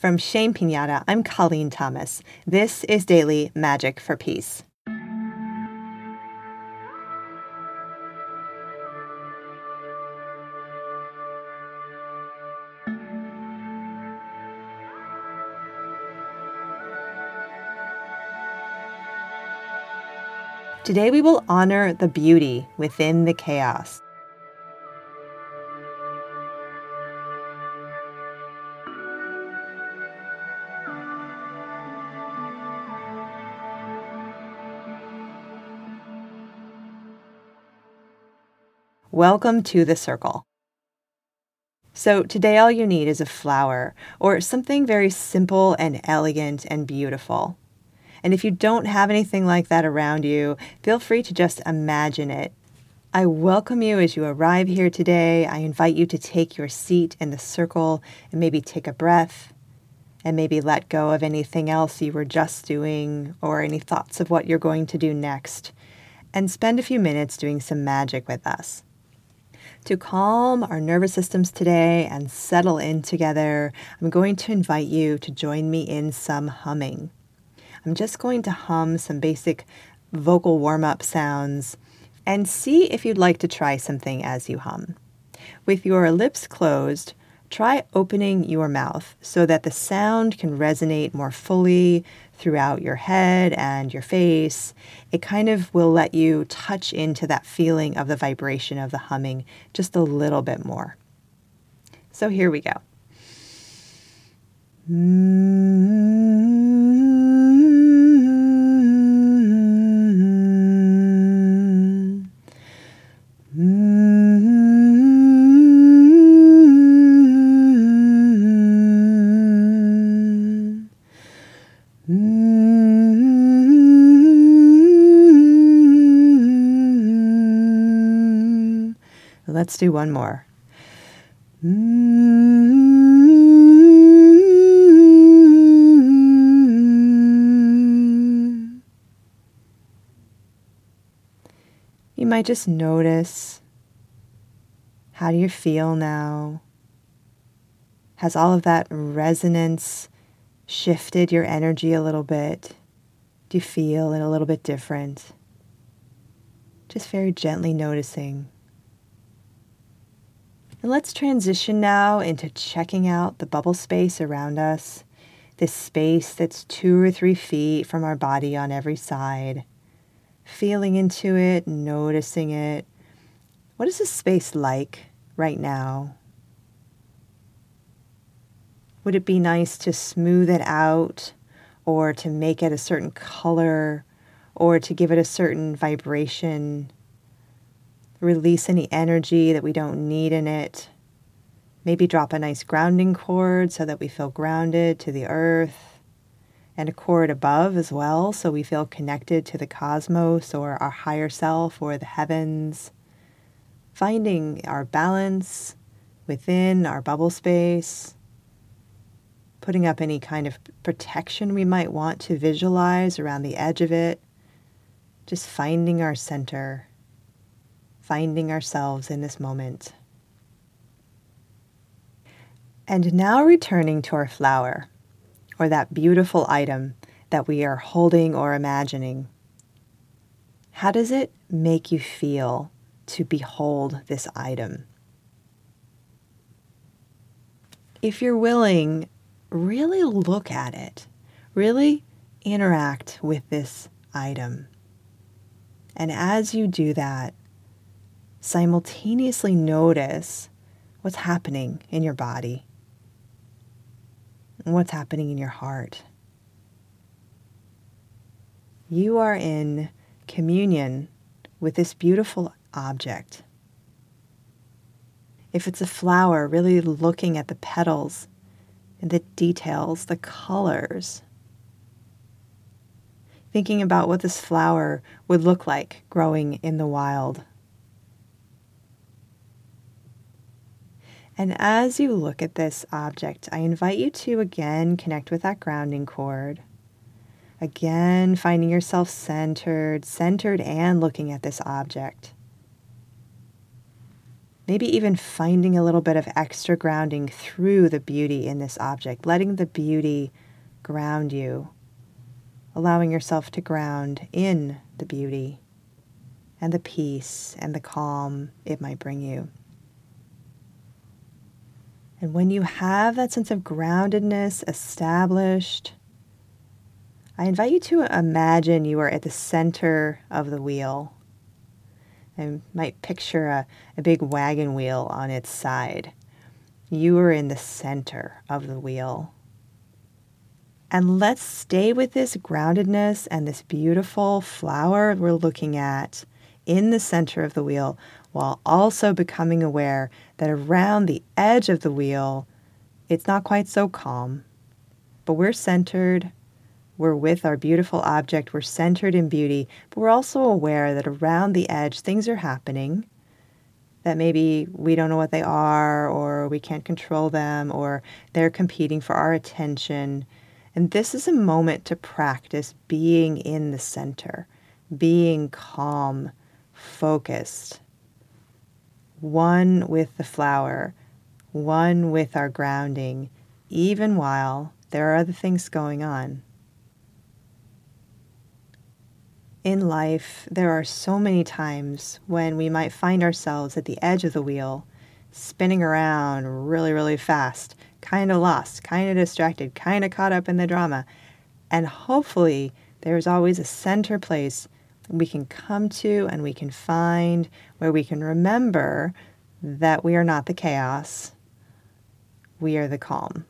From Shame Pinata, I'm Colleen Thomas. This is Daily Magic for Peace. Today we will honor the beauty within the chaos. Welcome to the circle. So, today all you need is a flower or something very simple and elegant and beautiful. And if you don't have anything like that around you, feel free to just imagine it. I welcome you as you arrive here today. I invite you to take your seat in the circle and maybe take a breath and maybe let go of anything else you were just doing or any thoughts of what you're going to do next and spend a few minutes doing some magic with us to calm our nervous systems today and settle in together, I'm going to invite you to join me in some humming. I'm just going to hum some basic vocal warm up sounds and see if you'd like to try something as you hum. With your lips closed, try opening your mouth so that the sound can resonate more fully throughout your head and your face. It kind of will let you touch into that feeling of the vibration of the humming just a little bit more. So here we go. Mm. Let's do one more. You might just notice how do you feel now? Has all of that resonance shifted your energy a little bit? Do you feel it a little bit different? Just very gently noticing. And let's transition now into checking out the bubble space around us, this space that's two or three feet from our body on every side. Feeling into it, noticing it. What is this space like right now? Would it be nice to smooth it out or to make it a certain color or to give it a certain vibration? Release any energy that we don't need in it. Maybe drop a nice grounding cord so that we feel grounded to the earth, and a cord above as well so we feel connected to the cosmos or our higher self or the heavens. Finding our balance within our bubble space, putting up any kind of protection we might want to visualize around the edge of it, just finding our center finding ourselves in this moment. And now returning to our flower, or that beautiful item that we are holding or imagining. How does it make you feel to behold this item? If you're willing, really look at it, really interact with this item. And as you do that, simultaneously notice what's happening in your body and what's happening in your heart. You are in communion with this beautiful object. If it's a flower, really looking at the petals and the details, the colors. Thinking about what this flower would look like growing in the wild. And as you look at this object, I invite you to again connect with that grounding cord. Again, finding yourself centered, centered and looking at this object. maybe even finding a little bit of extra grounding through the beauty in this object, letting the beauty ground you, allowing yourself to ground in the beauty and the peace and the calm it might bring you. And when you have that sense of groundedness established, I invite you to imagine you are at the center of the wheel. I might picture a, a big wagon wheel on its side. You are in the center of the wheel. And let's stay with this groundedness and this beautiful flower we're looking at in the center of the wheel while also becoming aware that around the edge of the wheel, it's not quite so calm, but we're centered. We're with our beautiful object. We're centered in beauty, but we're also aware that around the edge, things are happening that maybe we don't know what they are, or we can't control them, or they're competing for our attention. And this is a moment to practice being in the center, being calm, focused, one with the flower, one with our grounding, even while there are other things going on. In life, there are so many times when we might find ourselves at the edge of the wheel, spinning around really, really fast, kind of lost, kind of distracted, kind of caught up in the drama. And hopefully, there's always a center place we can come to and we can find where we can remember that we are not the chaos, we are the calm.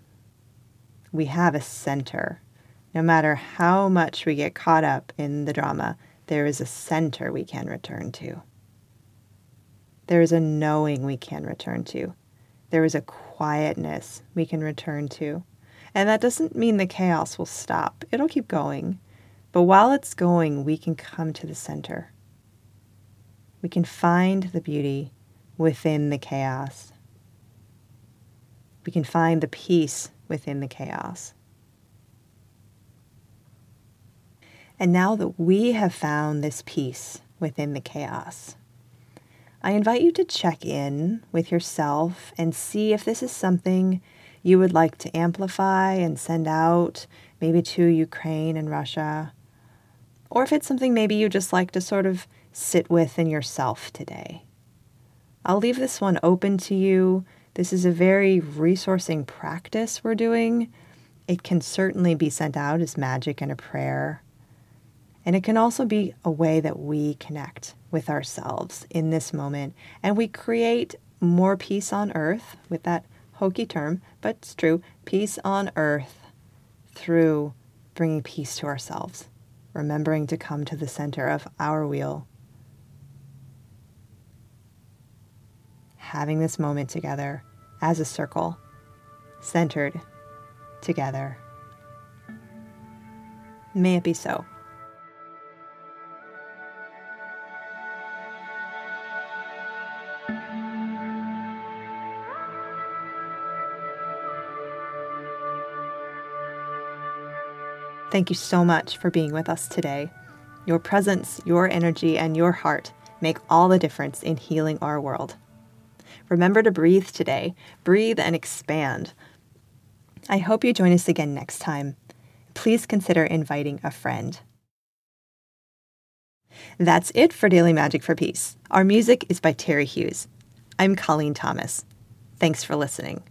We have a center. No matter how much we get caught up in the drama, there is a center we can return to. There is a knowing we can return to. There is a quietness we can return to. And that doesn't mean the chaos will stop, it'll keep going. But while it's going, we can come to the center. We can find the beauty within the chaos. We can find the peace within the chaos. And now that we have found this peace within the chaos, I invite you to check in with yourself and see if this is something you would like to amplify and send out, maybe to Ukraine and Russia, or if it's something maybe you just like to sort of sit with in yourself today. I'll leave this one open to you. This is a very resourcing practice we're doing. It can certainly be sent out as magic and a prayer. And it can also be a way that we connect with ourselves in this moment and we create more peace on earth with that hokey term, but it's true peace on earth through bringing peace to ourselves remembering to come to the center of our wheel. Having this moment together as a circle, centered together. May it be so. Thank you so much for being with us today. Your presence, your energy, and your heart make all the difference in healing our world. Remember to breathe today, breathe and expand. I hope you join us again next time. Please consider inviting a friend. That's it for Daily Magic for Peace. Our music is by Terry Hughes. I'm Colleen Thomas. Thanks for listening.